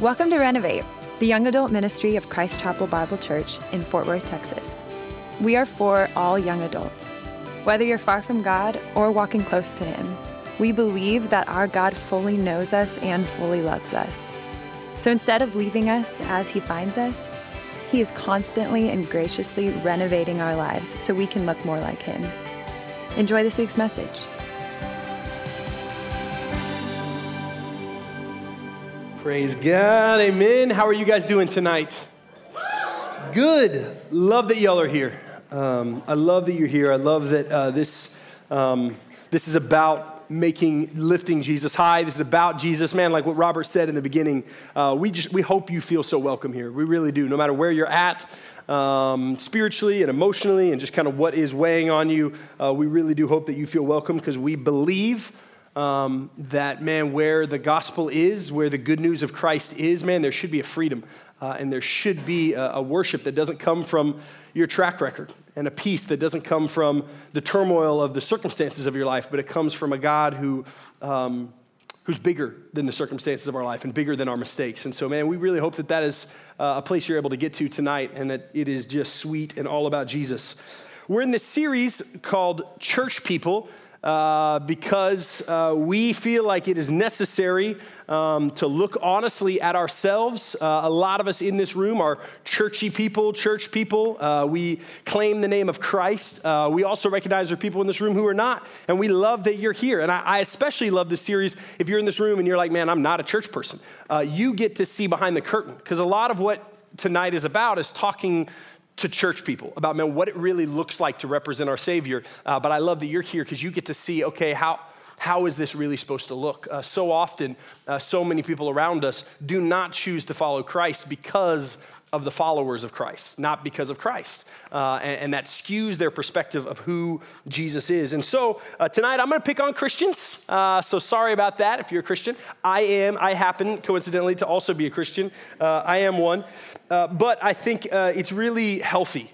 Welcome to Renovate, the young adult ministry of Christ Chapel Bible Church in Fort Worth, Texas. We are for all young adults. Whether you're far from God or walking close to Him, we believe that our God fully knows us and fully loves us. So instead of leaving us as He finds us, He is constantly and graciously renovating our lives so we can look more like Him. Enjoy this week's message. Praise God. Amen. How are you guys doing tonight? Good. Love that y'all are here. Um, I love that you're here. I love that uh, this, um, this is about making, lifting Jesus high. This is about Jesus. Man, like what Robert said in the beginning, uh, we, just, we hope you feel so welcome here. We really do. No matter where you're at, um, spiritually and emotionally, and just kind of what is weighing on you, uh, we really do hope that you feel welcome because we believe um, that, man, where the gospel is, where the good news of Christ is, man, there should be a freedom uh, and there should be a, a, worship that doesn't come from your track record and a peace that doesn't come from the turmoil of the circumstances of your life, but it comes from a God who. Um, who's bigger than the circumstances of our life and bigger than our mistakes. And so, man, we really hope that that is uh, a place you're able to get to tonight and that it is just sweet and all about Jesus. We're in this series called Church People uh, because uh, we feel like it is necessary um, to look honestly at ourselves. Uh, a lot of us in this room are churchy people, church people. Uh, we claim the name of Christ. Uh, we also recognize there are people in this room who are not, and we love that you're here. And I, I especially love this series if you're in this room and you're like, man, I'm not a church person. you get to see behind the curtain because a lot of what tonight is about is talking to church people about man what it really looks like to represent our savior. Uh, but i love that you're here because you get to see okay how how is this really supposed to look? Uh, so often uh, so many people around us do not choose to follow christ because of the followers of Christ, not because of Christ. Uh, and, and, that skews their perspective of who Jesus is. And so uh, tonight I'm going to pick on Christians. Uh, so sorry about that if you're a Christian. I am, I happen coincidentally to also be a Christian. Uh, I am one. Uh, but I think uh, it's really healthy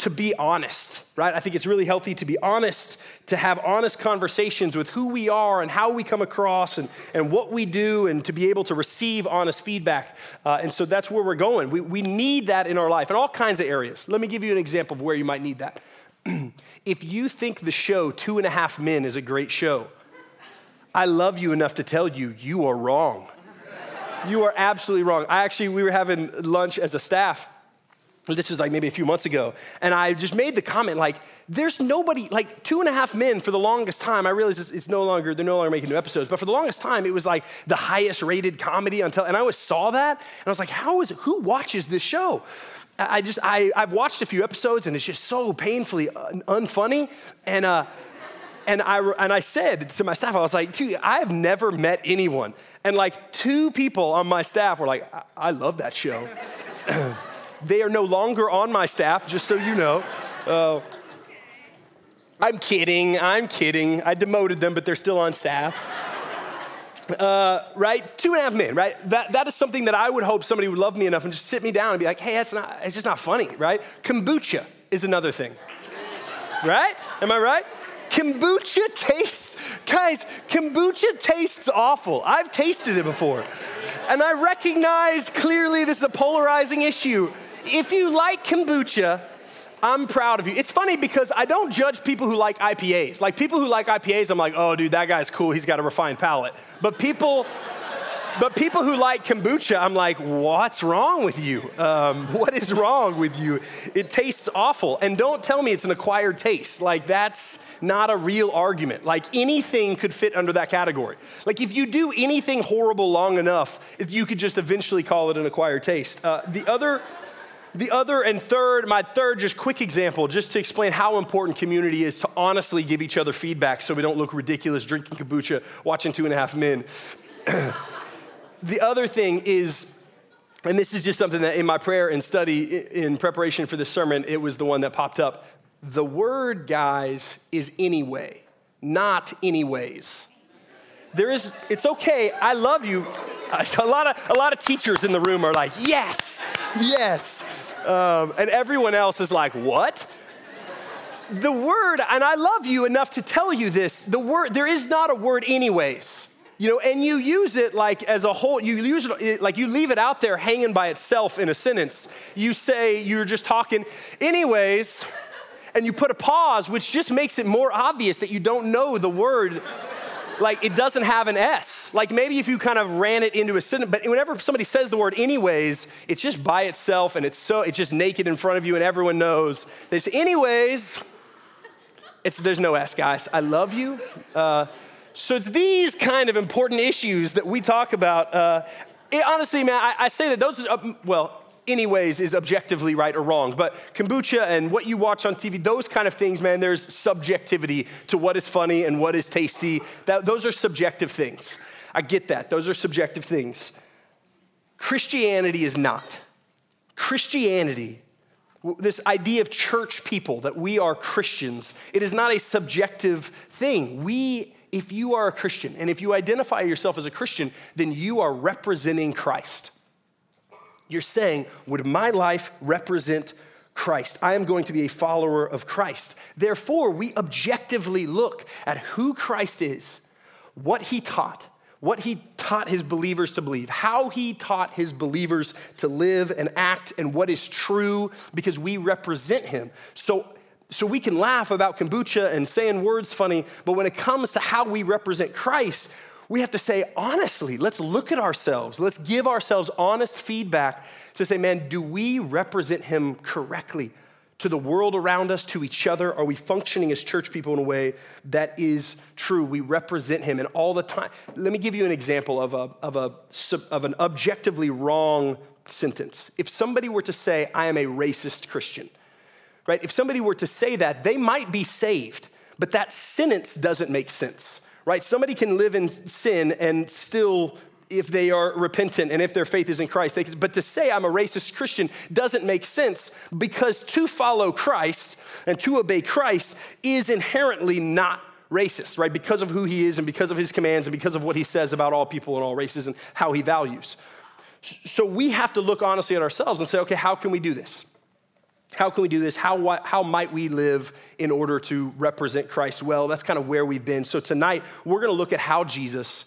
to be honest, right? I think it's really healthy to be honest, to have honest conversations with who we are and how we come across and, and what we do, and to be able to receive honest feedback. Uh, and so that's where we're going. We, we need that in our life in all kinds of areas. Let me give you an example of where you might need that. if you think the show Two and a Half Men is a great show, I love you enough to tell you, you are wrong. You are absolutely wrong. I actually, we were having lunch as a staff this was like maybe a few months ago, and I just made the comment like, there's nobody, like two and a half men for the longest time. I realize it's, it's, no longer, they're no longer making new episodes, but for the longest time, it was like the highest rated comedy television. And I always saw that, and I was like, how is it, who watches this show? I just, I, I've watched a few episodes, and it's just so painfully un- unfunny. And, uh, and I, and I said to my staff, I was like, dude, I have never met anyone. And like two people on my staff were like, I, I love that show. They are no longer on my staff, just so you know. Uh, I'm kidding, I'm kidding. I demoted them, but they're still on staff. Uh, right? Two and a half men, right? That, that is something that I would hope somebody would love me enough and just sit me down and be like, hey, that's not, it's just not funny, right? Kombucha is another thing, right? Am I right? Kombucha tastes, guys, kombucha tastes awful. I've tasted it before. And I recognize clearly this is a polarizing issue if you like kombucha, I'm proud of you. It's funny because I don't judge people who like IPAs. Like people who like IPAs, I'm like, oh, dude, that guy's cool. He's got a refined palate. But people, but people who like kombucha, I'm like, what's wrong with you? Um, what is wrong with you? It tastes awful. And don't tell me it's an acquired taste. Like that's not a real argument. Like anything could fit under that category. Like if you do anything horrible long enough, you could just eventually call it an acquired taste. Uh, the other the other and third, my third, just quick example, just to explain how important community is to honestly give each other feedback so we don't look ridiculous drinking kombucha, watching two and a half men. the other thing is, and this is just something that in my prayer and study in preparation for this sermon, it was the one that popped up. The word, guys, is anyway, not anyways. There is, it's okay, I love you. A lot of, a lot of teachers in the room are like, yes, yes. Um, and everyone else is like, what? The word, and I love you enough to tell you this the word, there is not a word, anyways. you know, and you use it like as a whole, you use it like you leave it out there hanging by itself in a sentence. You say you're just talking, anyways, and you put a pause, which just makes it more obvious that you don't know the word. Like it doesn't have an S. Like maybe if you kind of ran it into a sentence, but whenever somebody says the word anyways, it's just by itself and it's so it's just naked in front of you and everyone knows. There's anyways. It's there's no S, guys. I love you. Uh, so it's these kind of important issues that we talk about. Uh, it, honestly, man, I, I, say that those, uh, well, anyways, is objectively right or wrong. But kombucha and what you watch on TV, those kind of things, man, there's subjectivity to what is funny and what is tasty. That, those are subjective things. I get that. Those are subjective things. Christianity is not. Christianity this idea of church people, that we are Christians, it is not a subjective thing. We if you are a Christian and if you identify yourself as a Christian, then you are representing Christ. You're saying, would my life represent Christ? I am going to be a follower of Christ. Therefore, we objectively look at who Christ is, what he taught, what he taught his believers to believe, how he taught his believers to live and act, and what is true because we represent him. So, so we can laugh about kombucha and saying words funny, but when it comes to how we represent Christ, we have to say, honestly, let's look at ourselves. Let's give ourselves honest feedback to say, man, do we represent him correctly to the world around us, to each other? Are we functioning as church people in a way that is true? We represent him, and all the time. Let me give you an example of, a, of, a, of an objectively wrong sentence. If somebody were to say, I am a racist Christian, right? If somebody were to say that, they might be saved, but that sentence doesn't make sense, right? Somebody can live in sin and still if they are repentant and if their faith is in Christ. They, but to say I'm a racist Christian doesn't make sense because to follow Christ and to obey Christ is inherently not racist, right? Because of who he is and because of his commands and because of what he says about all people and all races and how he values. So we have to look honestly at ourselves and say, okay, how can we do this? How can we do this? How, how might we live in order to represent Christ well? That's kind of where we've been. So tonight, we're going to look at how Jesus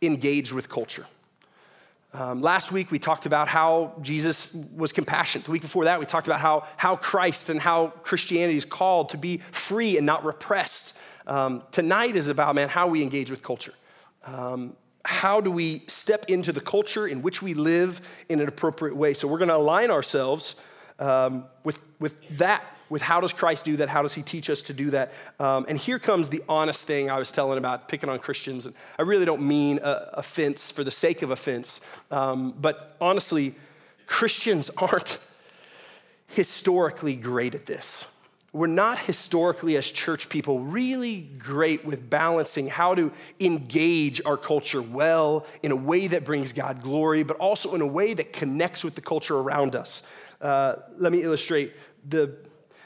engaged with culture. Um, last week, we talked about how Jesus was compassionate. The week before that, we talked about how, how Christ and how Christianity is called to be free and not repressed. Um, tonight is about, man, how we engage with culture. Um, how do we step into the culture in which we live in an appropriate way? So, we're going to align ourselves um, with, with that, with how does Christ do that? How does he teach us to do that? Um, and here comes the honest thing I was telling about picking on Christians. And I really don't mean uh, offense for the sake of offense, um, but honestly, Christians aren't historically great at this. We're not historically, as church people, really great with balancing how to engage our culture well in a way that brings God glory, but also in a way that connects with the culture around us. Uh, let me illustrate the,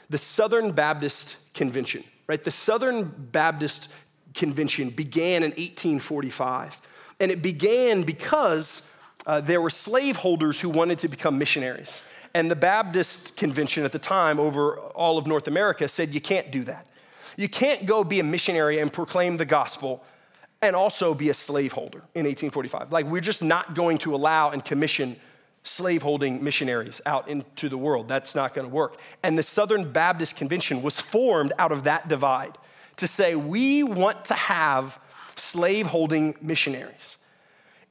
the Southern Baptist Convention, right? The Southern Baptist Convention began in 1845. And it began because uh, there were slaveholders who wanted to become missionaries. And the Baptist Convention at the time over all of North America said you can't do that. You can't go be a missionary and proclaim the gospel and also be a slaveholder in 1845. Like, we're just not going to allow and commission slaveholding missionaries out into the world. That's not going to work. And the Southern Baptist Convention was formed out of that divide to say, we want to have slaveholding missionaries.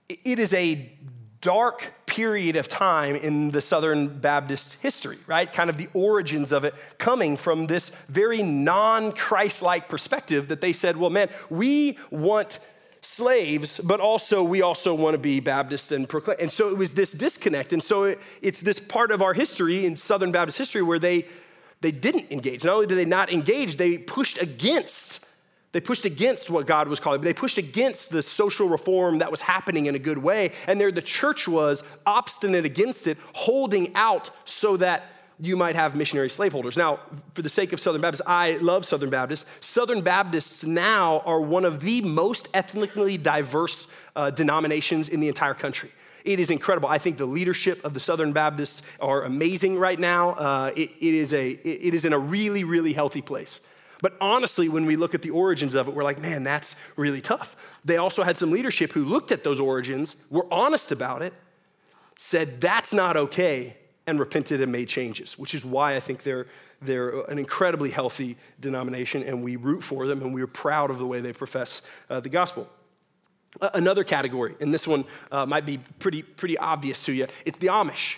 It is a dark period of time in the Southern Baptist history, right? Kind of the origins of it coming from this very non Christ like perspective that they said, well, man, we want slaves, but also we also want to be Baptists and proclaim. And so it was this disconnect. And so it, it's this part of our history in Southern Baptist history where they they didn't engage. Not only did they not engage, they pushed against. They pushed against what God was calling. They pushed against the social reform that was happening in a good way. And there the church was obstinate against it, holding out so that you might have missionary slaveholders. Now, for the sake of Southern Baptists, I love Southern Baptists. Southern Baptists now are one of the most ethnically diverse uh, denominations in the entire country. It is incredible. I think the leadership of the Southern Baptists are amazing right now. Uh, it, it, is a, it is in a really, really healthy place. But honestly, when we look at the origins of it, we're like, man, that's really tough. They also had some leadership who looked at those origins, were honest about it, said that's not okay, and repented and made changes, which is why I think they're, they're an incredibly healthy denomination, and we root for them, and we're proud of the way they profess uh, the gospel. Another category, and this one uh, might be pretty, pretty obvious to you, it's the Amish.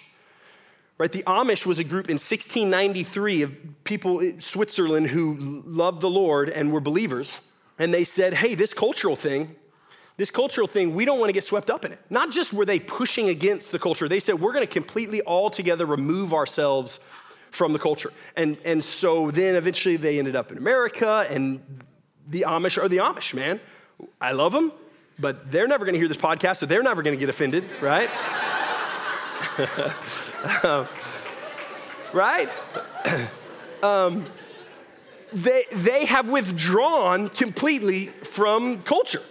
Right, the Amish was a group in 1693 of people in Switzerland who loved the Lord and were believers. And they said, hey, this cultural thing, this cultural thing, we don't want to get swept up in it. Not just were they pushing against the culture, they said, we're going to completely altogether remove ourselves from the culture. And, and so then eventually they ended up in America, and the Amish are the Amish, man. I love them, but they're never going to hear this podcast, so they're never going to get offended, right? um, right? um, they, they have withdrawn completely from culture,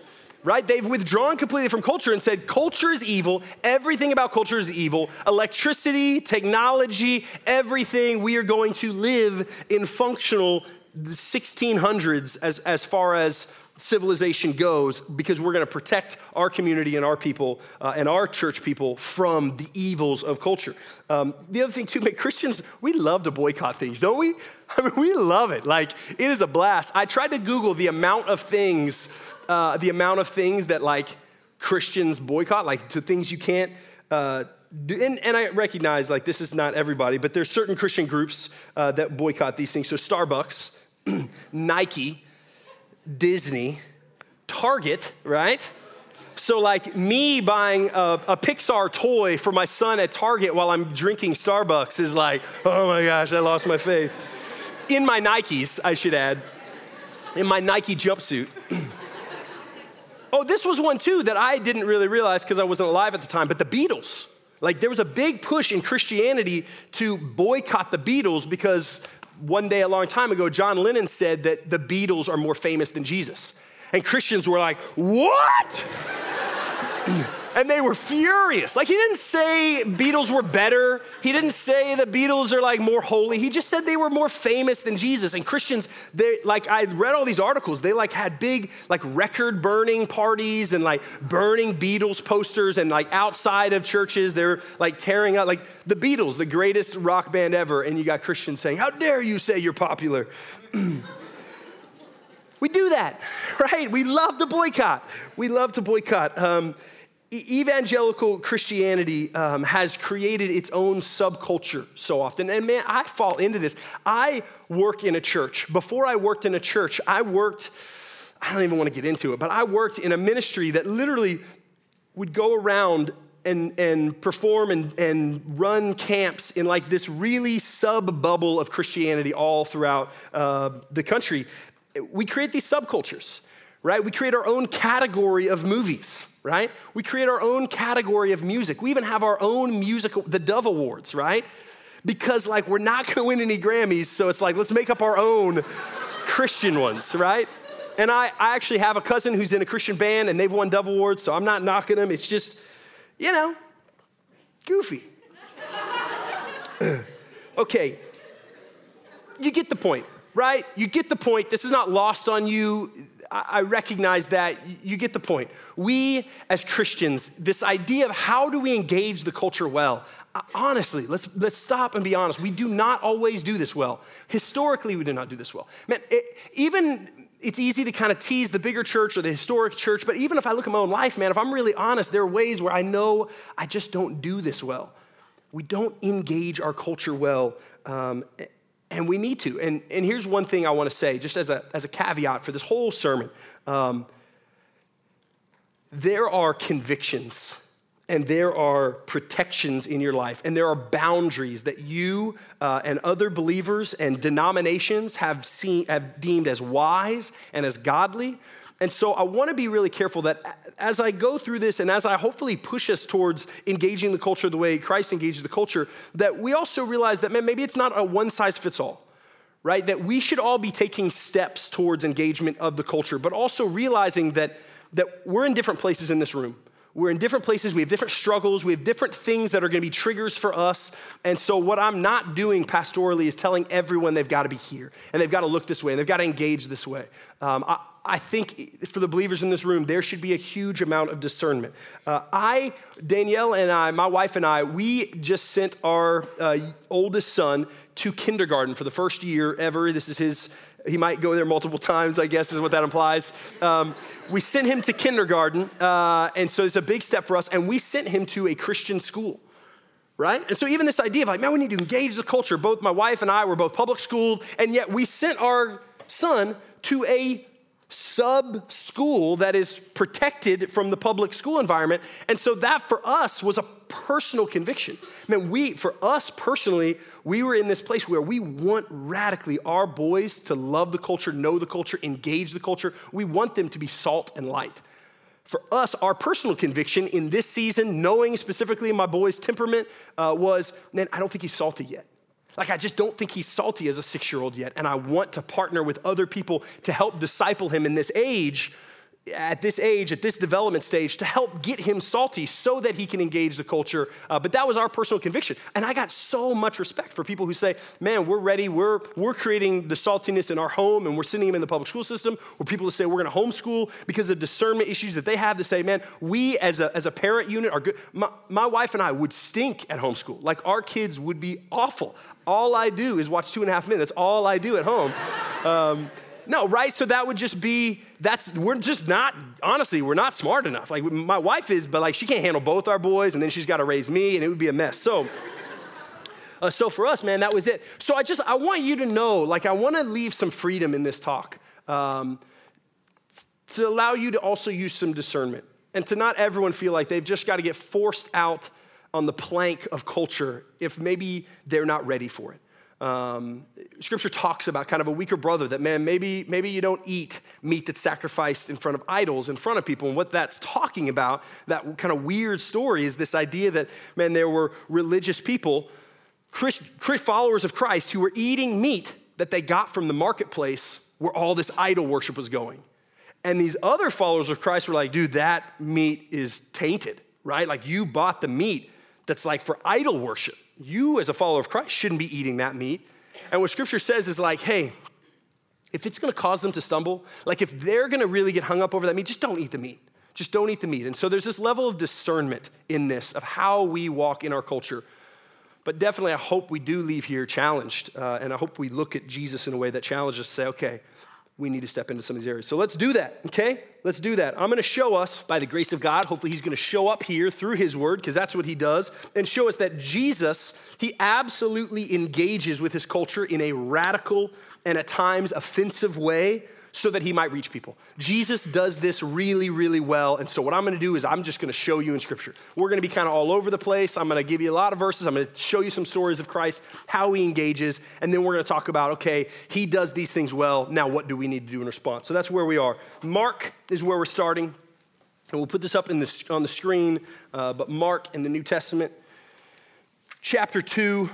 right? They've withdrawn completely from culture and said culture is evil. Everything about culture is evil. Electricity, technology, everything. We are going to live in functional 1600s as, as far as civilization goes because we're going to protect our community and our people uh, and our church people from the evils of culture. Um, the other thing, too, man, Christians, we love to boycott things, don't we? I mean, we love it. Like, it is a blast. I tried to Google the amount of things, uh, the amount of things that, like, Christians boycott, like, to things you can't. Uh, do, and, and, I recognize, like, this is not everybody, but there's certain Christian groups uh, that boycott these things. So, Starbucks, Nike, Disney, Target, right? So, like me buying a, a, Pixar toy for my son at Target while I'm drinking Starbucks is like, oh my gosh, I lost my faith. In my Nikes, I should add, in my Nike jumpsuit. oh, this was one too that I didn't really realize because I wasn't alive at the time, but the Beatles. Like, there was a big push in Christianity to boycott the Beatles because one day a long time ago, John Lennon said that the Beatles are more famous than Jesus. And Christians were like, What? And they were furious. Like, he didn't say Beatles were better. He didn't say the Beatles are like more holy. He just said they were more famous than Jesus. And Christians, they like, I read all these articles. They like had big, like, record burning parties and like burning Beatles posters. And like outside of churches, they're like tearing up, like, the Beatles, the greatest rock band ever. And you got Christians saying, How dare you say you're popular? we do that, right? We love to boycott. We love to boycott. Um, evangelical Christianity um, has created its own subculture so often. And man, I fall into this. I work in a church. Before I worked in a church, I worked, I don't even want to get into it, but I worked in a ministry that literally would go around and, and perform and, and run camps in like this really sub bubble of Christianity all throughout uh, the country. We create these subcultures, right? We create our own category of movies right? We create our own category of music. We even have our own music, the Dove Awards, right? Because like we're not gonna win any Grammys, so it's like let's make up our own Christian ones, right? And I, I actually have a cousin who's in a Christian band and they've won Dove Awards, so I'm not knocking them. It's just, you know, goofy. okay, you get the point, right? You get the point. This is not lost on you. I recognize that. You get the point. We, as Christians, this idea of how do we engage the culture well, uh, honestly, let's, let's stop and be honest. We do not always do this well. Historically, we do not do this well. Man, it, even it's easy to kind of tease the bigger church or the historic church, but even if I look at my own life, man, if I'm really honest, there are ways where I know I just don't do this well. We don't engage our culture well. Um, and we need to. And, and here's one thing I want to say, just as a, as a caveat for this whole sermon. Um, there are convictions and there are protections in your life, and there are boundaries that you uh, and other believers and denominations have, seen, have deemed as wise and as godly and so I want to be really careful that as I go through this and as I hopefully push us towards engaging the culture the way Christ engages the culture, that we also realize that man, maybe it's not a one size fits all, right? That we should all be taking steps towards engagement of the culture, but also realizing that, that we're in different places in this room. We're in different places. We have different struggles. We have different things that are going to be triggers for us. And so, what I'm not doing pastorally is telling everyone they've got to be here and they've got to look this way and they've got to engage this way. Um, I, I, think for the believers in this room, there should be a huge amount of discernment. Uh, I, Danielle and I, my wife and I, we just sent our uh, oldest son to kindergarten for the first year ever. This is his he might go there multiple times, I guess, is what that implies. Um, we sent him to kindergarten, uh, and so it's a big step for us, and we sent him to a Christian school, right? And so even this idea of like, man, we need to engage the culture. Both my wife and I were both public schooled, and yet we sent our son to a sub school that is protected from the public school environment. And so that for us was a personal conviction. I mean, we, for us personally, we were in this place where we want radically our boys to love the culture, know the culture, engage the culture. We want them to be salt and light. For us, our personal conviction in this season, knowing specifically my boy's temperament, uh, was man, I don't think he's salty yet. Like, I just don't think he's salty as a six year old yet. And I want to partner with other people to help disciple him in this age at this age, at this development stage, to help get him salty so that he can engage the culture. Uh, but that was our personal conviction. And I got so much respect for people who say, man, we're ready, we're, we're creating the saltiness in our home and we're sending him in the public school system, or people who say we're gonna homeschool because of discernment issues that they have to say, man, we as a, as a parent unit are good. My, my wife and I would stink at homeschool. Like our kids would be awful. All I do is watch two and a half minutes. That's all I do at home. Um, no, right? So that would just be, that's, we're just not, honestly, we're not smart enough. Like my wife is, but like she can't handle both our boys and then she's got to raise me and it would be a mess. So, uh, so for us, man, that was it. So I just, I want you to know, like I want to leave some freedom in this talk um, to allow you to also use some discernment and to not everyone feel like they've just got to get forced out on the plank of culture if maybe they're not ready for it. Um, scripture talks about kind of a weaker brother that, man, maybe, maybe you don't eat meat that's sacrificed in front of idols, in front of people. And what that's talking about, that kind of weird story, is this idea that, man, there were religious people, Christ, followers of Christ, who were eating meat that they got from the marketplace where all this idol worship was going. And these other followers of Christ were like, dude, that meat is tainted, right? Like you bought the meat that's like for idol worship you, as a follower of Christ, shouldn't be eating that meat. And what scripture says is like, hey, if it's gonna cause them to stumble, like if they're gonna really get hung up over that meat, just don't eat the meat. Just don't eat the meat. And so there's this level of discernment in this of how we walk in our culture. But definitely, I hope we do leave here challenged. Uh, and I hope we look at Jesus in a way that challenges us to say, okay, we need to step into some of these areas. So let's do that, okay? Let's do that. I'm gonna show us, by the grace of God, hopefully he's gonna show up here through his word, because that's what he does, and show us that Jesus, he absolutely engages with his culture in a radical and at times offensive way so that he might reach people. Jesus does this really, really well. And so, what I'm going to do is, I'm just going to show you in Scripture. We're going to be kind of all over the place. I'm going to give you a lot of verses. I'm going to show you some stories of Christ, how he engages. And then we're going to talk about, okay, he does these things well. Now, what do we need to do in response? So, that's where we are. Mark is where we're starting. And we'll put this up the, on the screen. Uh, but Mark in the New Testament, chapter 2,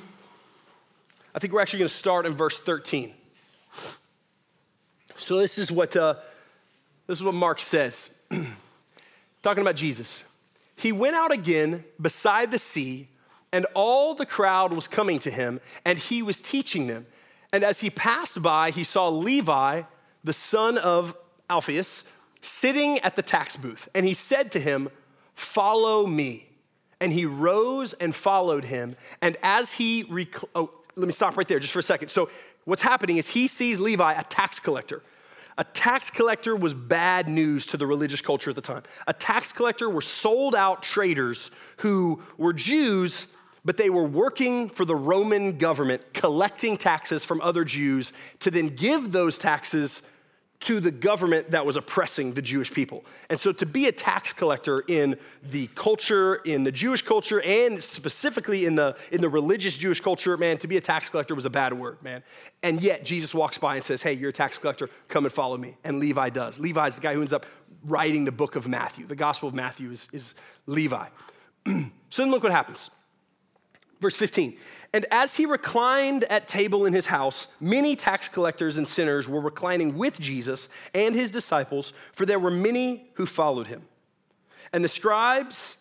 I think we're actually going to start in verse 13. So this is what uh, this is what Mark says, talking about Jesus. He went out again beside the sea, and all the crowd was coming to him, and he was teaching them. And as he passed by, he saw Levi, the son of Alphaeus, sitting at the tax booth, and he said to him, "Follow me." And he rose and followed him. And as he, rec- oh, let me stop right there just for a second. So what's happening is he sees Levi, a tax collector. A tax collector was bad news to the religious culture at the time. A tax collector were sold out traders who were Jews, but they were working for the Roman government, collecting taxes from other Jews to then give those taxes to the government that was oppressing the Jewish people. And so to be a tax collector in the culture, in the Jewish culture, and specifically in the, in the religious Jewish culture, man, to be a tax collector was a bad word, man. And yet Jesus walks by and says, hey, you're a tax collector, come and follow me. And Levi does. Levi's the guy who ends up writing the book of Matthew. The Gospel of Matthew is, is Levi. so then look what happens. Verse 15. And as he reclined at table in his house, many tax collectors and sinners were reclining with Jesus and his disciples, for there were many who followed him. And the scribes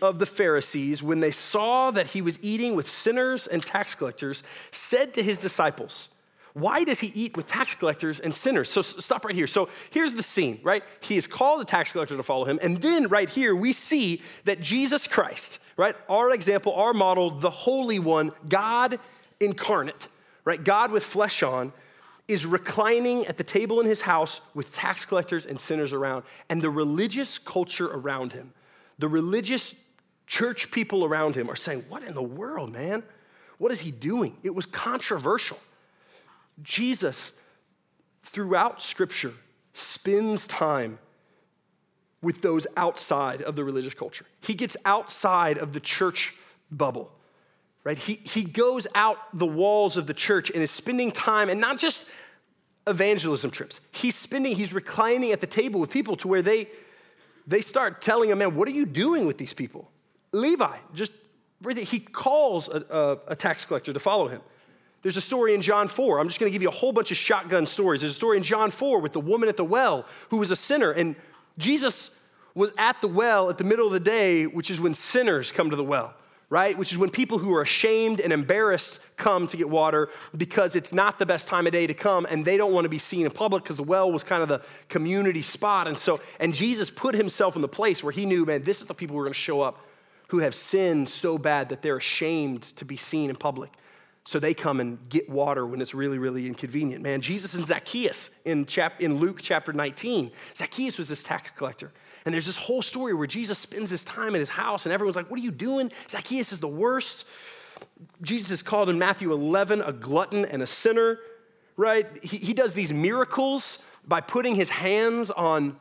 of the Pharisees, when they saw that he was eating with sinners and tax collectors, said to his disciples, why does he eat with tax collectors and sinners? So stop right here. So here's the scene, right? He is called a tax collector to follow him. And then right here, we see that Jesus Christ, right? Our example, our model, the Holy One, God incarnate, right? God with flesh on, is reclining at the table in his house with tax collectors and sinners around. And the religious culture around him, the religious church people around him are saying, What in the world, man? What is he doing? It was controversial. Jesus, throughout Scripture, spends time with those outside of the religious culture. He gets outside of the church bubble, right? He, he goes out the walls of the church and is spending time, and not just evangelism trips. He's spending, he's reclining at the table with people to where they, they start telling him, man, what are you doing with these people? Levi, just, he calls a, a, a tax collector to follow him. There's a story in John 4. I'm just going to give you a whole bunch of shotgun stories. There's a story in John 4 with the woman at the well who was a sinner. And Jesus was at the well at the middle of the day, which is when sinners come to the well, right? Which is when people who are ashamed and embarrassed come to get water because it's not the best time of day to come and they don't want to be seen in public because the well was kind of the community spot. And so, and Jesus put himself in the place where he knew, man, this is the people who are going to show up who have sinned so bad that they're ashamed to be seen in public. So they come and get water when it's really, really inconvenient. Man, Jesus and Zacchaeus in, chap- in Luke chapter 19, Zacchaeus was this tax collector. And there's this whole story where Jesus spends his time at his house, and everyone's like, What are you doing? Zacchaeus is the worst. Jesus is called in Matthew 11 a glutton and a sinner, right? He, he does these miracles by putting his hands on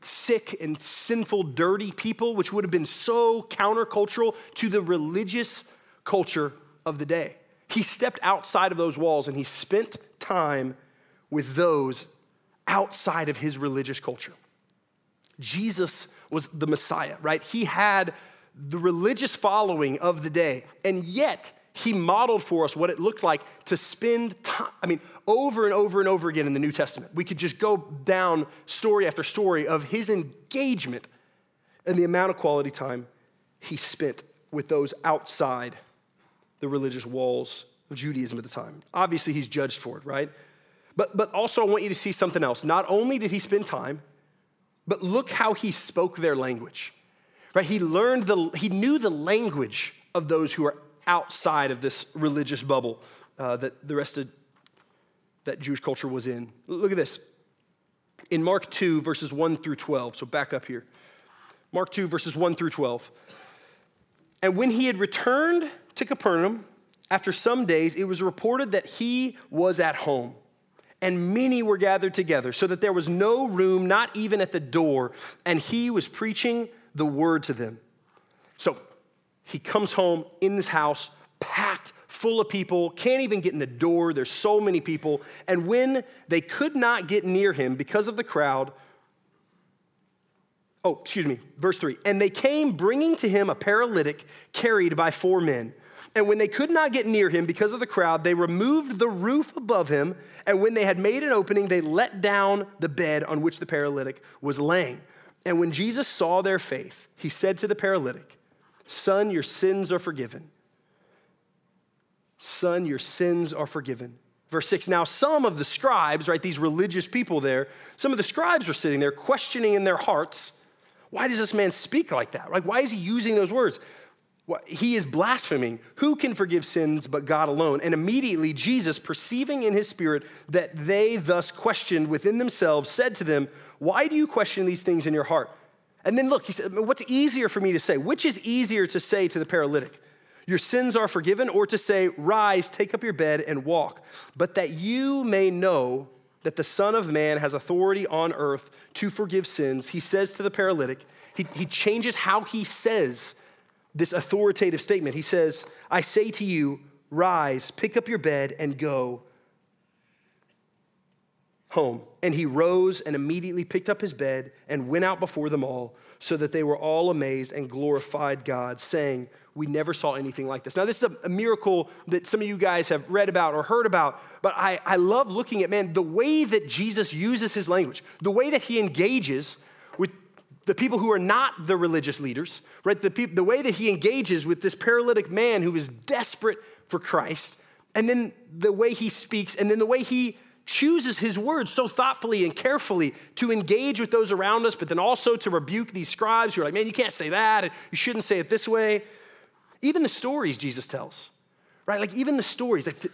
sick and sinful, dirty people, which would have been so countercultural to the religious culture of the day. He stepped outside of those walls and he spent time with those outside of his religious culture. Jesus was the Messiah, right? He had the religious following of the day, and yet he modeled for us what it looked like to spend time, I mean, over and over and over again in the New Testament. We could just go down story after story of his engagement and the amount of quality time he spent with those outside the religious walls of Judaism at the time. Obviously, he's judged for it, right? But, but also, I want you to see something else. Not only did he spend time, but look how he spoke their language, right? He learned the, he knew the language of those who are outside of this religious bubble uh, that the rest of that Jewish culture was in. Look at this. In Mark 2, verses 1 through 12, so back up here. Mark 2, verses 1 through 12. And when he had returned to Capernaum, after some days, it was reported that he was at home, and many were gathered together, so that there was no room, not even at the door, and he was preaching the word to them. So he comes home in this house, packed full of people, can't even get in the door. There's so many people. And when they could not get near him because of the crowd, oh, excuse me, verse three, and they came bringing to him a paralytic carried by four men. And when they could not get near him because of the crowd, they removed the roof above him. And when they had made an opening, they let down the bed on which the paralytic was laying. And when Jesus saw their faith, he said to the paralytic, Son, your sins are forgiven. Son, your sins are forgiven. Verse 6 Now, some of the scribes, right, these religious people there, some of the scribes were sitting there questioning in their hearts, why does this man speak like that? Like, why is he using those words? He is blaspheming. Who can forgive sins but God alone? And immediately Jesus, perceiving in his spirit that they thus questioned within themselves, said to them, Why do you question these things in your heart? And then look, he said, What's easier for me to say? Which is easier to say to the paralytic? Your sins are forgiven, or to say, Rise, take up your bed, and walk. But that you may know that the Son of Man has authority on earth to forgive sins, he says to the paralytic, he, he changes how he says this authoritative statement. He says, I say to you, rise, pick up your bed, and go home. And he rose and immediately picked up his bed and went out before them all, so that they were all amazed and glorified God, saying, We never saw anything like this. Now, this is a, a miracle that some of you guys have read about or heard about, but I, I love looking at, man, the way that Jesus uses his language, the way that he engages with the people who are not the religious leaders, right? The, the way that he engages with this paralytic man who is desperate for Christ, and then the way he speaks, and then the way he chooses his words so thoughtfully and carefully to engage with those around us, but then also to rebuke these scribes who are like, man, you can't say that, and you shouldn't say it this way. Even the stories Jesus tells, right? Like, even the stories, like to,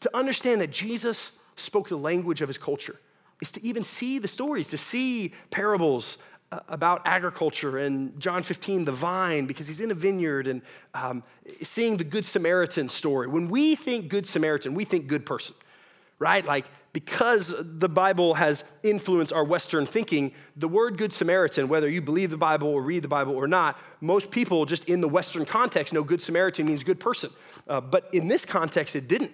to understand that Jesus spoke the language of his culture is to even see the stories, to see parables uh, about agriculture and John 15, the vine, because he's in a vineyard, and um, seeing the Good Samaritan story. When we think Good Samaritan, we think good person, right? Like, because the Bible has influenced our Western thinking, the word Good Samaritan, whether you believe the Bible or read the Bible or not, most people just in the Western context know Good Samaritan means good person. Uh, but in this context, it didn't,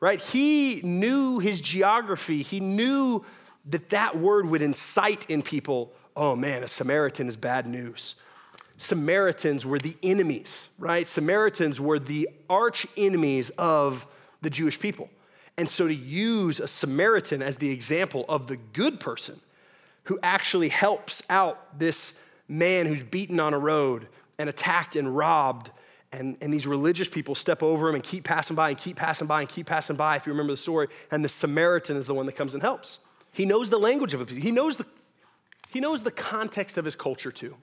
right? He knew his geography, he knew that that word would incite in people oh man, a Samaritan is bad news. Samaritans were the enemies, right? Samaritans were the arch enemies of the Jewish people. And so to use a Samaritan as the example of the good person who actually helps out this man who's beaten on a road and attacked and robbed, and, and these religious people step over him and keep passing by and keep passing by and keep passing by, if you remember the story, and the Samaritan is the one that comes and helps. He knows the language of it. He knows the, he knows the context of his culture too.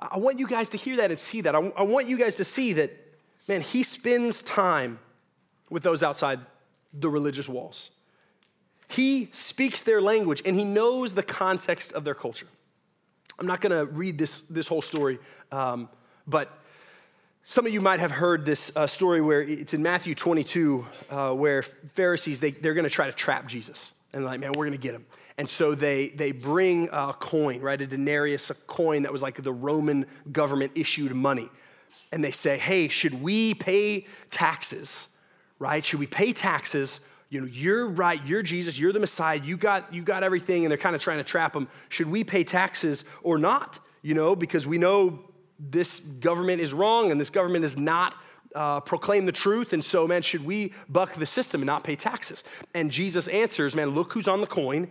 I want you guys to hear that and see that. I want you guys to see that, man, he spends time with those outside the religious walls. He speaks their language and he knows the context of their culture. I'm not going to read this, this whole story, um, but some of you might have heard this uh, story where it's in Matthew 22, uh, where Pharisees, they, they're going to try to trap Jesus. And like, man, we're going to get him. And so they, they bring a coin, right? A denarius, a coin that was like the Roman government issued money. And they say, hey, should we pay taxes, right? Should we pay taxes? You know, you're right, you're Jesus, you're the Messiah, you got, you got everything, and they're kind of trying to trap him. Should we pay taxes or not? You know, because we know this government is wrong and this government is not uh, proclaim the truth. And so, man, should we buck the system and not pay taxes? And Jesus answers, man, look who's on the coin.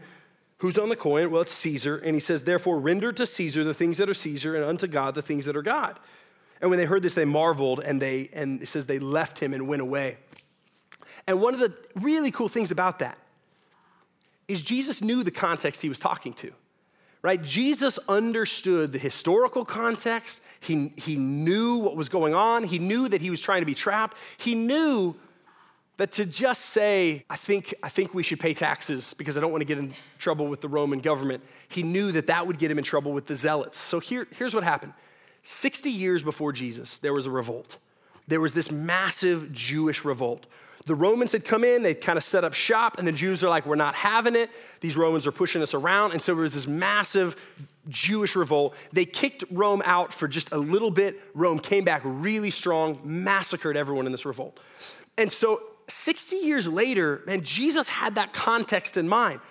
Who's on the coin? Well, it's Caesar. And he says, therefore, render to Caesar the things that are Caesar and unto God the things that are God. And when they heard this, they marveled and they, and it says they left him and went away. And one of the really cool things about that is Jesus knew the context he was talking to right? Jesus understood the historical context. He, he knew what was going on. He knew that he was trying to be trapped. He knew that to just say, I think, I think we should pay taxes because I don't want to get in trouble with the Roman government, he knew that that would get him in trouble with the zealots. So here, here's what happened 60 years before Jesus, there was a revolt. There was this massive Jewish revolt the Romans had come in, they kind of set up shop, and the Jews are like, we're not having it. These Romans are pushing us around. And so there was this massive Jewish revolt. They kicked Rome out for just a little bit. Rome came back really strong, massacred everyone in this revolt. And so 60 years later, man, Jesus had that context in mind.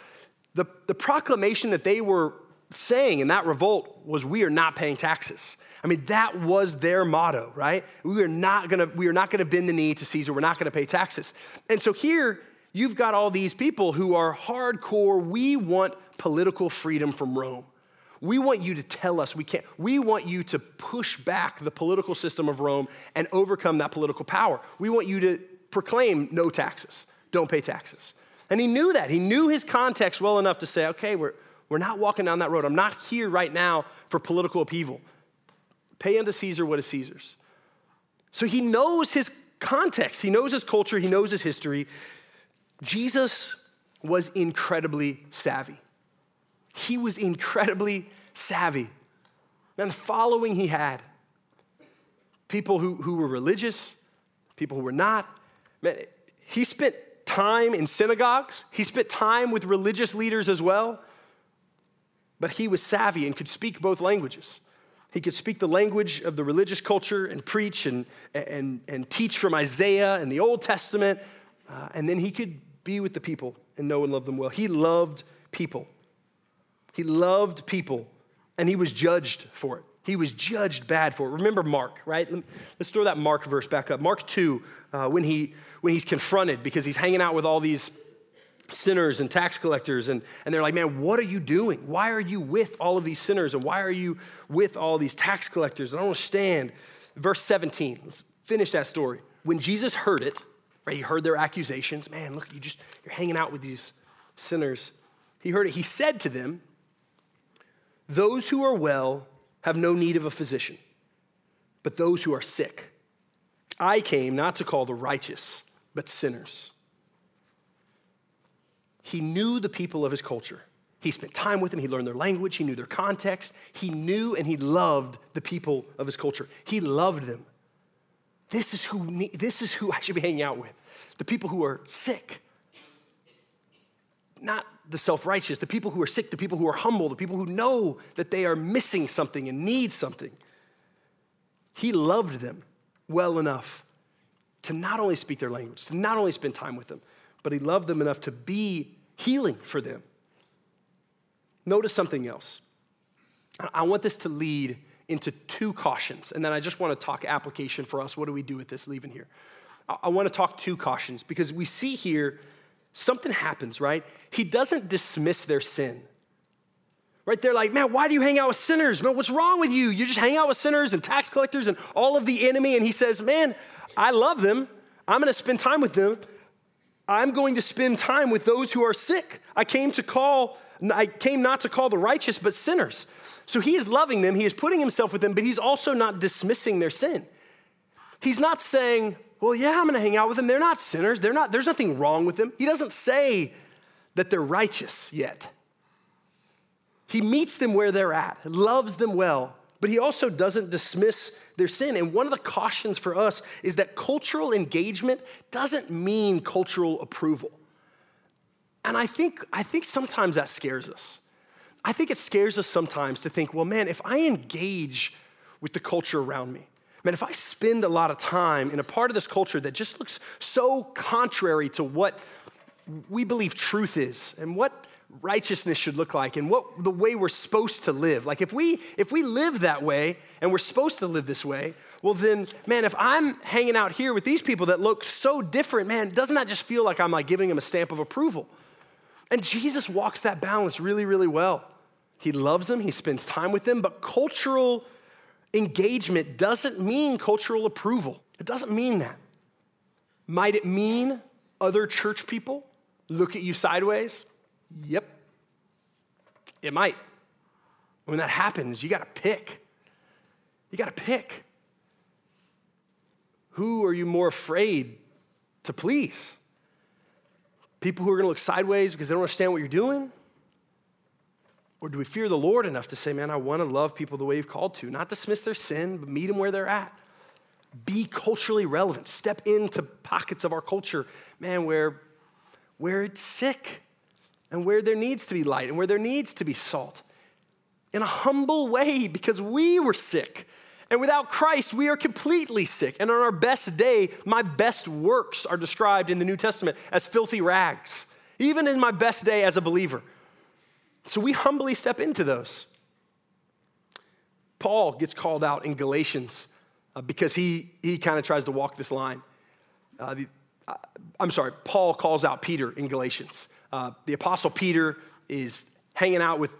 The, the proclamation that they were saying in that revolt was, We are not paying taxes. I mean, that was their motto, right? We are not gonna, we are not gonna bend the knee to Caesar. We're not gonna pay taxes. And so here, you've got all these people who are hardcore. We want political freedom from Rome. We want you to tell us we can't. We want you to push back the political system of Rome and overcome that political power. We want you to proclaim no taxes, don't pay taxes. And he knew that. He knew his context well enough to say, okay, we're, we're not walking down that road. I'm not here right now for political upheaval. Pay unto Caesar what is Caesar's. So he knows his context, he knows his culture, he knows his history. Jesus was incredibly savvy. He was incredibly savvy. And the following he had people who, who were religious, people who were not. Man, he spent time in synagogues, he spent time with religious leaders as well, but he was savvy and could speak both languages. He could speak the language of the religious culture and preach and, and, and teach from Isaiah and the Old Testament. Uh, and then he could be with the people and know and love them well. He loved people. He loved people, and he was judged for it. He was judged bad for it. Remember Mark, right? Let's throw that Mark verse back up. Mark 2, uh, when, he, when he's confronted because he's hanging out with all these sinners and tax collectors, and, and they're like, man, what are you doing? Why are you with all of these sinners? And why are you with all these tax collectors? I don't understand. Verse 17, let's finish that story. When Jesus heard it, right, he heard their accusations. Man, look, you just, you're hanging out with these sinners. He heard it. He said to them, Those who are well have no need of a physician, but those who are sick. I came not to call the righteous, but sinners. He knew the people of his culture. He spent time with them. He learned their language. He knew their context. He knew and he loved the people of his culture. He loved them. This is who, this is who I should be hanging out with the people who are sick, not the self righteous, the people who are sick, the people who are humble, the people who know that they are missing something and need something. He loved them well enough to not only speak their language, to not only spend time with them, but he loved them enough to be healing for them. Notice something else. I want this to lead into two cautions, and then I just want to talk application for us. What do we do with this leaving here? I want to talk two cautions because we see here something happens, right? He doesn't dismiss their sin. Right? They're like, man, why do you hang out with sinners? Man, what's wrong with you? You just hang out with sinners and tax collectors and all of the enemy. And he says, man, I love them. I'm going to spend time with them. I'm going to spend time with those who are sick. I came to call, I came not to call the righteous, but sinners. So he is loving them, he is putting himself with them, but he's also not dismissing their sin. He's not saying, well, yeah, I'm gonna hang out with them. They're not sinners. They're not, there's nothing wrong with them. He doesn't say that they're righteous yet. He meets them where they're at, loves them well, but he also doesn't dismiss their sin. And one of the cautions for us is that cultural engagement doesn't mean cultural approval. And I think, I think sometimes that scares us. I think it scares us sometimes to think, well, man, if I engage with the culture around me, man, if I spend a lot of time in a part of this culture that just looks so contrary to what we believe truth is and what righteousness should look like and what the way we're supposed to live. Like if we if we live that way and we're supposed to live this way, well then, man, if I'm hanging out here with these people that look so different, man, doesn't that just feel like I'm like giving them a stamp of approval? And Jesus walks that balance really, really well. He loves them, he spends time with them, but cultural engagement doesn't mean cultural approval. It doesn't mean that. Might it mean other church people look at you sideways? Yep. It might. When that happens, you got to pick. You got to pick. Who are you more afraid to please? People who are going to look sideways because they don't understand what you're doing? Or do we fear the Lord enough to say, man, I want to love people the way you've called to? Not dismiss their sin, but meet them where they're at. Be culturally relevant. Step into pockets of our culture, man, where, where it's sick and where there needs to be light and where there needs to be salt in a humble way because we were sick. And without Christ, we are completely sick. And on our best day, my best works are described in the New Testament as filthy rags, even in my best day as a believer. So we humbly step into those. Paul gets called out in Galatians uh, because he, he kind of tries to walk this line. Uh, the, uh, I'm sorry, Paul calls out Peter in Galatians. Uh, the apostle Peter is hanging out with,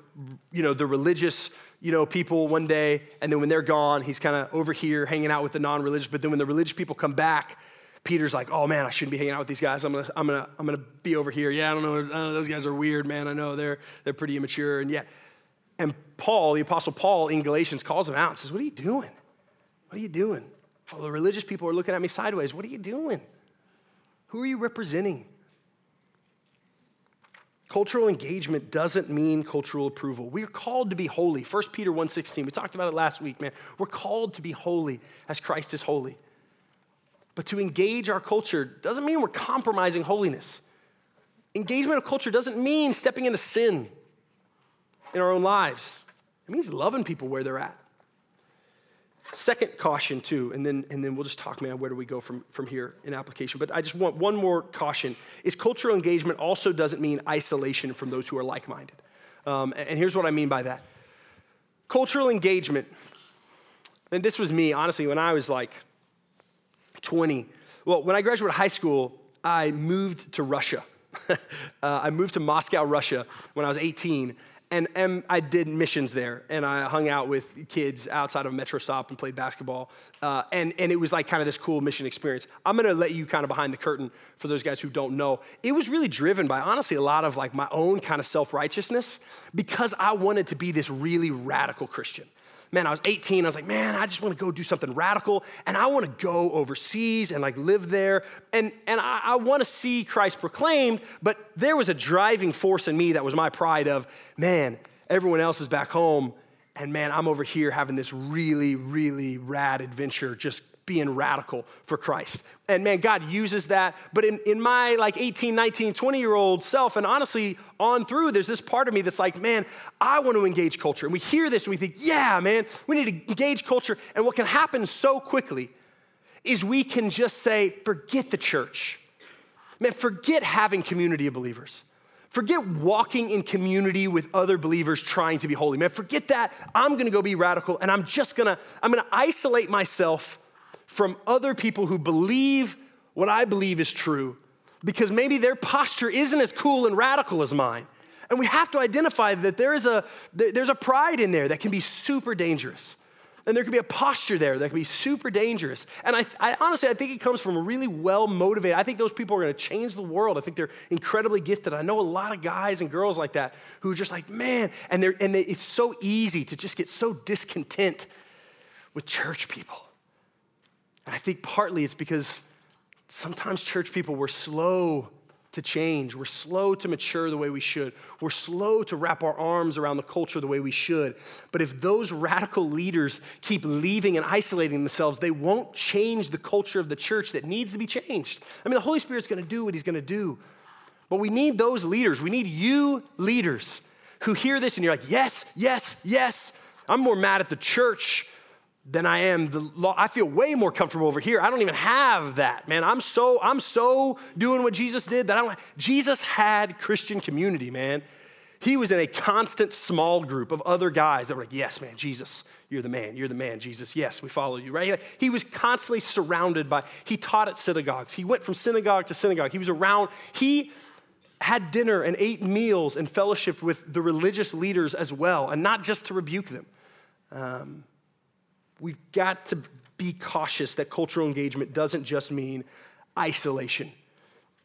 you know, the religious, you know, people one day, and then when they're gone, he's kind of over here hanging out with the non-religious. But then when the religious people come back, Peter's like, "Oh man, I shouldn't be hanging out with these guys. I'm gonna, I'm gonna, I'm gonna be over here. Yeah, I don't know, I don't know those guys are weird, man. I know they're, they're pretty immature, and yeah." And Paul, the apostle Paul in Galatians, calls him out and says, "What are you doing? What are you doing? All the religious people are looking at me sideways. What are you doing? Who are you representing?" Cultural engagement doesn't mean cultural approval. We're called to be holy. 1 Peter 1:16. We talked about it last week, man. We're called to be holy as Christ is holy. But to engage our culture doesn't mean we're compromising holiness. Engagement of culture doesn't mean stepping into sin in our own lives. It means loving people where they're at. Second caution, too, and then, and then we'll just talk, man, where do we go from, from here in application? But I just want one more caution is cultural engagement also doesn't mean isolation from those who are like minded. Um, and here's what I mean by that cultural engagement, and this was me, honestly, when I was like 20. Well, when I graduated high school, I moved to Russia. uh, I moved to Moscow, Russia when I was 18 and, and I did missions there, and I hung out with kids outside of Metro Stop and played basketball. Uh, and, and it was like kind of this cool mission experience. I'm gonna let you kind of behind the curtain for those guys who don't know. It was really driven by honestly a lot of like my own kind of self righteousness because I wanted to be this really radical Christian man, I was 18. I was like, man, I just want to go do something radical. And I want to go overseas and like live there. And, and I, I want to see Christ proclaimed. But there was a driving force in me that was my pride of, man, everyone else is back home. And man, I'm over here having this really, really rad adventure just being radical for Christ. And man, God uses that. But in, in my like 18, 19, 20 year old self, and honestly, on through, there's this part of me that's like, man, I want to engage culture. And we hear this and we think, yeah, man, we need to engage culture. And what can happen so quickly is we can just say, forget the church. Man, forget having community of believers. Forget walking in community with other believers trying to be holy. Man, forget that. I'm gonna go be radical and I'm just gonna, I'm gonna isolate myself from other people who believe what I believe is true because maybe their posture isn't as cool and radical as mine. And we have to identify that there is a, there's a pride in there that can be super dangerous. And there can be a posture there that can be super dangerous. And I, I honestly, I think it comes from really well motivated. I think those people are going to change the world. I think they're incredibly gifted. I know a lot of guys and girls like that who are just like, man, and they're and they, it's so easy to just get so discontent with church people. And I think partly it's because sometimes church people were slow to change. We're slow to mature the way we should. We're slow to wrap our arms around the culture the way we should. But if those radical leaders keep leaving and isolating themselves, they won't change the culture of the church that needs to be changed. I mean, the Holy Spirit's gonna do what He's gonna do. But we need those leaders. We need you leaders who hear this and you're like, yes, yes, yes. I'm more mad at the church than I am the law. I feel way more comfortable over here. I don't even have that, man. I'm so I'm so doing what Jesus did that I don't. Jesus had Christian community, man. He was in a constant small group of other guys that were like, "Yes, man, Jesus, you're the man. You're the man, Jesus. Yes, we follow you." Right? He was constantly surrounded by. He taught at synagogues. He went from synagogue to synagogue. He was around. He had dinner and ate meals and fellowship with the religious leaders as well, and not just to rebuke them. Um, we've got to be cautious that cultural engagement doesn't just mean isolation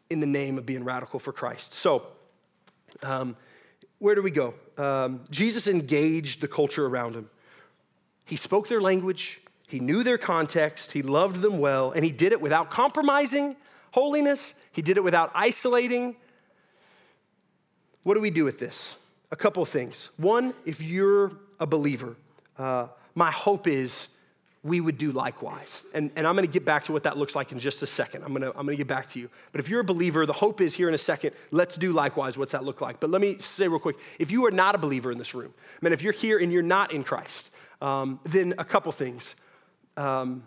in the name of being radical for Christ. So, um, where do we go? Um, Jesus engaged the culture around him. He spoke their language, he knew their context, he loved them well, and he did it without compromising holiness, he did it without isolating. What do we do with this? A couple of things. One, if you're a believer, uh, my hope is we would do likewise. And, and I'm gonna get back to what that looks like in just a second. I'm gonna, I'm gonna get back to you. But if you're a believer, the hope is here in a second, let's do likewise. What's that look like? But let me say real quick if you are not a believer in this room, man, if you're here and you're not in Christ, um, then a couple things. Um,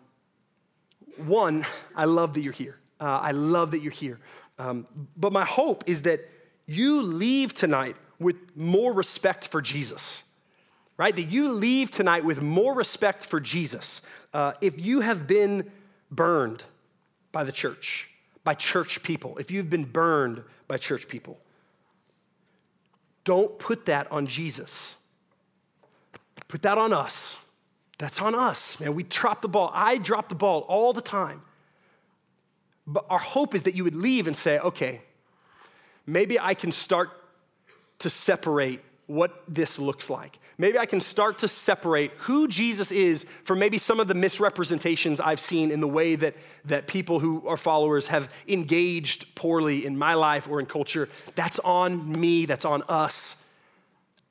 one, I love that you're here. Uh, I love that you're here. Um, but my hope is that you leave tonight with more respect for Jesus right? That you leave tonight with more respect for Jesus. Uh, if you have been burned by the church, by church people, if you've been burned by church people, don't put that on Jesus. Put that on us. That's on us, man. We drop the ball. I drop the ball all the time. But our hope is that you would leave and say, okay, maybe I can start to separate what this looks like. Maybe I can start to separate who Jesus is from maybe some of the misrepresentations I've seen in the way that, that people who are followers have engaged poorly in my life or in culture. That's on me, that's on us.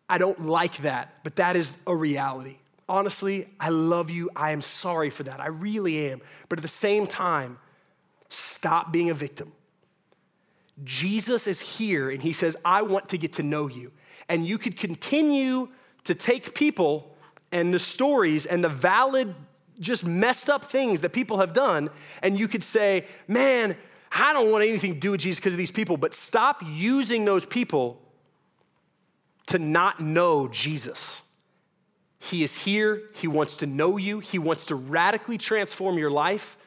I don't like that, but that is a reality. Honestly, I love you. I am sorry for that. I really am. But at the same time, stop being a victim. Jesus is here and he says, I want to get to know you. And you could continue to take people and the stories and the valid, just messed up things that people have done, and you could say, man, I don't want anything to do with Jesus because of these people, but stop using those people to not know Jesus. He is here. He wants to know you. He wants to radically transform your life.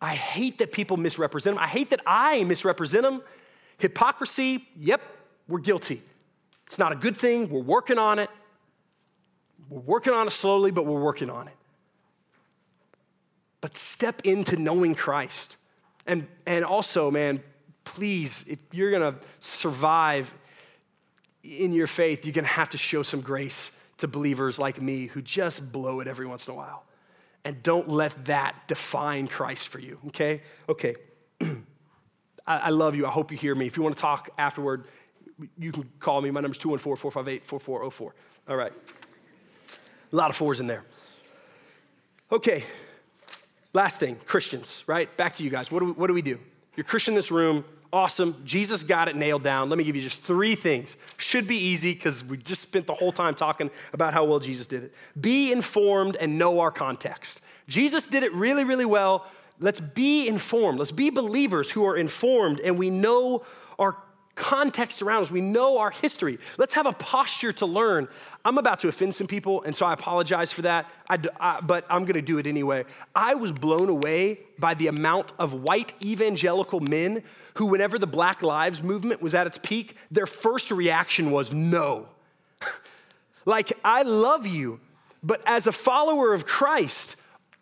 I hate that people misrepresent him. I hate that I misrepresent him. Hypocrisy, yep, we're guilty. It's not a good thing. We're working on it. We're working on it slowly, but we're working on it. But step into knowing Christ. And, and also, man, please, if you're gonna survive in your faith, you're gonna have to show some grace to believers like me who just blow it every once in a while. And don't let that define Christ for you, okay? Okay. I, I love you. I hope you hear me. If you wanna talk afterward, you can call me. My number's 214 458 4404. All right. A lot of fours in there. Okay. Last thing Christians, right? Back to you guys. What do we, what do, we do? You're Christian in this room. Awesome. Jesus got it nailed down. Let me give you just three things. Should be easy because we just spent the whole time talking about how well Jesus did it. Be informed and know our context. Jesus did it really, really well. Let's be informed. Let's be believers who are informed and we know our context around us. We know our history. Let's have a posture to learn. I'm about to offend some people, and so I apologize for that, I, I, but I'm gonna do it anyway. I was blown away by the amount of white evangelical men who, whenever the Black Lives Movement was at its peak, their first reaction was no. like, I love you, but as a follower of Christ,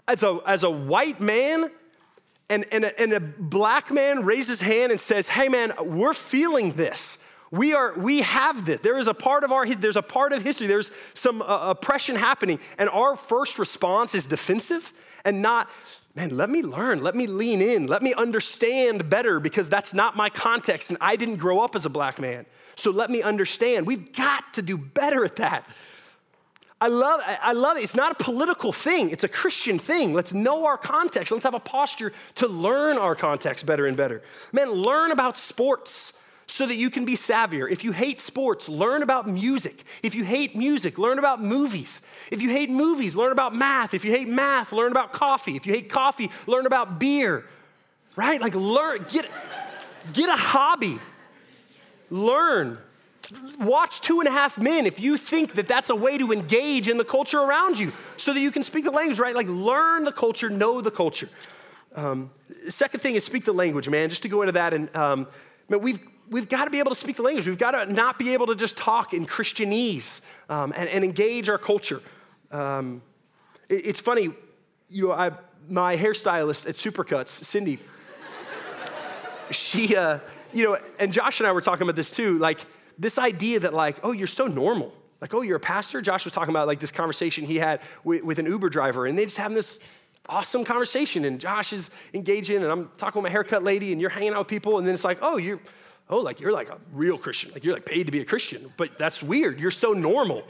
as a, as a white man, and, and, a, and a black man raises his hand and says, Hey man, we're feeling this. We are, we have this. There is a part of our, there's a part of history. There's some uh, oppression happening, and our first response is defensive and not, man, let me learn, let me lean in, let me understand better because that's not my context, and I didn't grow up as a black man. So let me understand. We've got to do better at that. I love, I love it. It's not a political thing, it's a Christian thing. Let's know our context. Let's have a posture to learn our context better and better. Man, learn about sports so that you can be savvier. If you hate sports, learn about music. If you hate music, learn about movies. If you hate movies, learn about math. If you hate math, learn about coffee. If you hate coffee, learn about beer. Right? Like learn, get, get a hobby. Learn watch Two and a Half Men if you think that that's a way to engage in the culture around you so that you can speak the language, right? Like learn the culture, know the culture. Um, second thing is speak the language, man. Just to go into that, and um, man, we've we've got to be able to speak the language. We've got to not be able to just talk in Christianese um, and, and, engage our culture. Um, it, it's funny, you know, I, my hairstylist at Supercuts, Cindy, she, uh, you know, and Josh and I were talking about this too. Like, this idea that, like, oh, you're so normal. Like, oh, you're a pastor? Josh was talking about like this conversation he had with, with an Uber driver, and they just having this awesome conversation. And Josh is engaging, and I'm talking with my haircut lady, and you're hanging out with people, and then it's like, oh, you're, oh, like you're like a real Christian. Like you're like paid to be a Christian, but that's weird. You're so normal.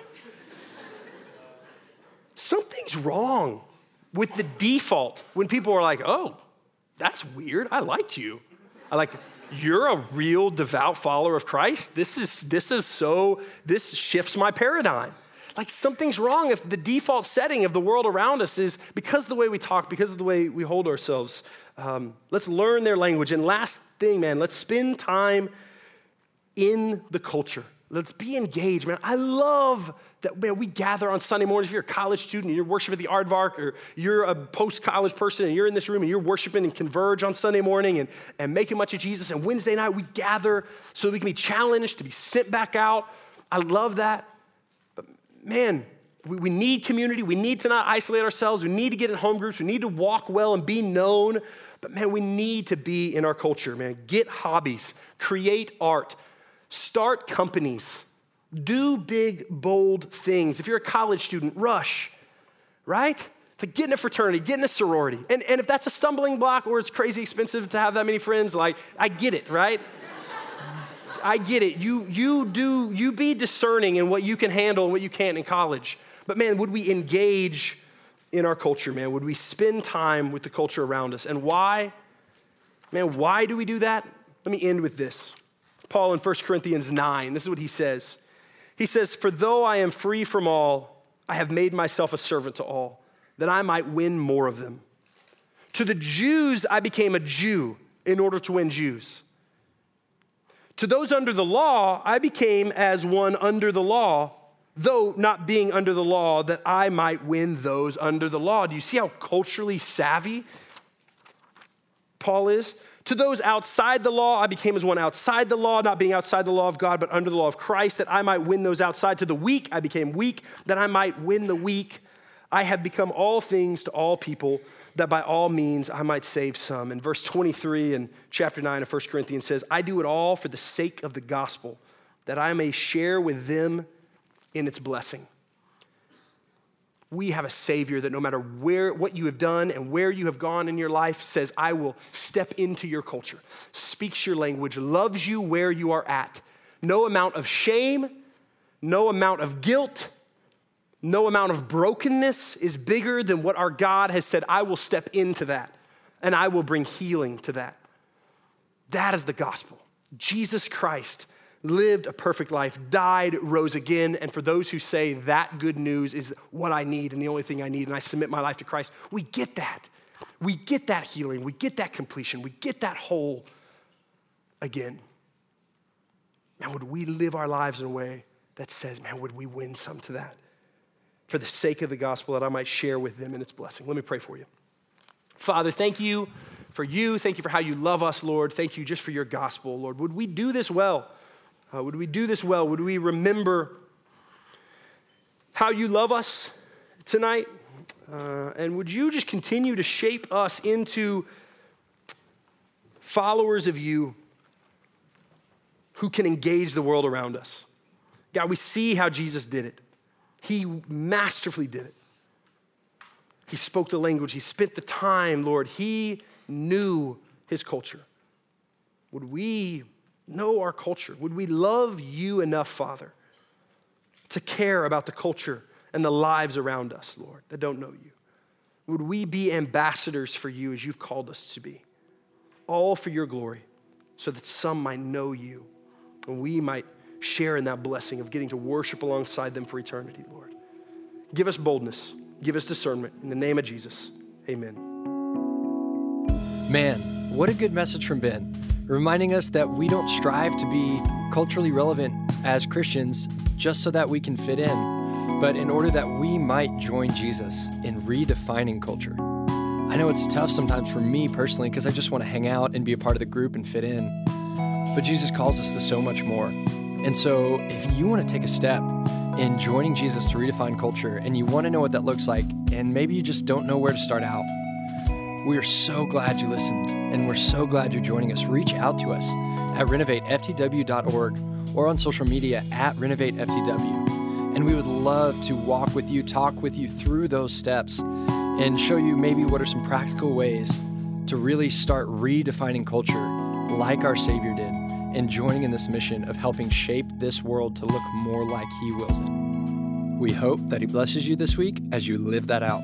Something's wrong with the default when people are like, oh, that's weird. I liked you. I like you're a real devout follower of Christ. This is, this is so, this shifts my paradigm. Like something's wrong if the default setting of the world around us is because of the way we talk, because of the way we hold ourselves. Um, let's learn their language. And last thing, man, let's spend time in the culture. Let's be engaged, man. I love that, man, we gather on Sunday mornings. If you're a college student and you're worshiping at the Aardvark, or you're a post college person and you're in this room and you're worshiping and converge on Sunday morning and, and making much of Jesus, and Wednesday night we gather so that we can be challenged to be sent back out. I love that. But man, we, we need community. We need to not isolate ourselves. We need to get in home groups. We need to walk well and be known. But man, we need to be in our culture, man. Get hobbies, create art, start companies do big, bold things. If you're a college student, rush, right? Like get in a fraternity, get in a sorority. And, and if that's a stumbling block or it's crazy expensive to have that many friends, like, I get it, right? I get it. You, you do, you be discerning in what you can handle and what you can't in college. But man, would we engage in our culture, man? Would we spend time with the culture around us? And why? Man, why do we do that? Let me end with this. Paul in 1 Corinthians 9, this is what he says. He says, For though I am free from all, I have made myself a servant to all, that I might win more of them. To the Jews, I became a Jew in order to win Jews. To those under the law, I became as one under the law, though not being under the law, that I might win those under the law. Do you see how culturally savvy Paul is? To those outside the law, I became as one outside the law, not being outside the law of God, but under the law of Christ, that I might win those outside. To the weak, I became weak, that I might win the weak. I have become all things to all people, that by all means I might save some. And verse 23 in chapter 9 of 1 Corinthians says, I do it all for the sake of the gospel, that I may share with them in its blessing we have a Savior that no matter where, what you have done and where you have gone in your life, says, I will step into your culture, speaks your language, loves you where you are at. No amount of shame, no amount of guilt, no amount of brokenness is bigger than what our God has said, I will step into that and I will bring healing to that. That is the gospel. Jesus Christ lived a perfect life, died, rose again. And for those who say that good news is what I need and the only thing I need, and I submit my life to Christ, we get that. We get that healing. We get that completion. We get that whole again. Now, would we live our lives in a way that says, man, would we win some to that? For the sake of the gospel, that I might share with them in its blessing. Let me pray for you. Father, thank you for you. Thank you for how you love us, Lord. Thank you just for your gospel, Lord. Would we do this well? Uh, would we do this well? Would we remember how you love us tonight? Uh, and would you just continue to shape us into followers of you who can engage the world around us? God, we see how Jesus did it. He masterfully did it. He spoke the language, he spent the time, Lord. He knew his culture. Would we know our culture? Would we love you enough, Father, to care about the culture and the lives around us, Lord, that don't know you? Would we be ambassadors for you as you've called us to be? All for your glory, so that some might know you and we might share in that blessing of getting to worship alongside them for eternity, Lord. Give us boldness, give us discernment. In the name of Jesus, amen. Man, what a good message from Ben reminding us that we don't strive to be culturally relevant as Christians just so that we can fit in, but in order that we might join Jesus in redefining culture. I know it's tough sometimes for me personally because I just want to hang out and be a part of the group and fit in. But Jesus calls us to so much more. And so if you want to take a step in joining Jesus to redefine culture and you want to know what that looks like, and maybe you just don't know where to start out, we are so glad you listened, and we're so glad you're joining us. Reach out to us at renovateftw.org or on social media at renovateftw. And we would love to walk with you, talk with you through those steps, and show you maybe what are some practical ways to really start redefining culture like our Savior did and joining in this mission of helping shape this world to look more like He wills it. We hope that He blesses you this week as you live that out.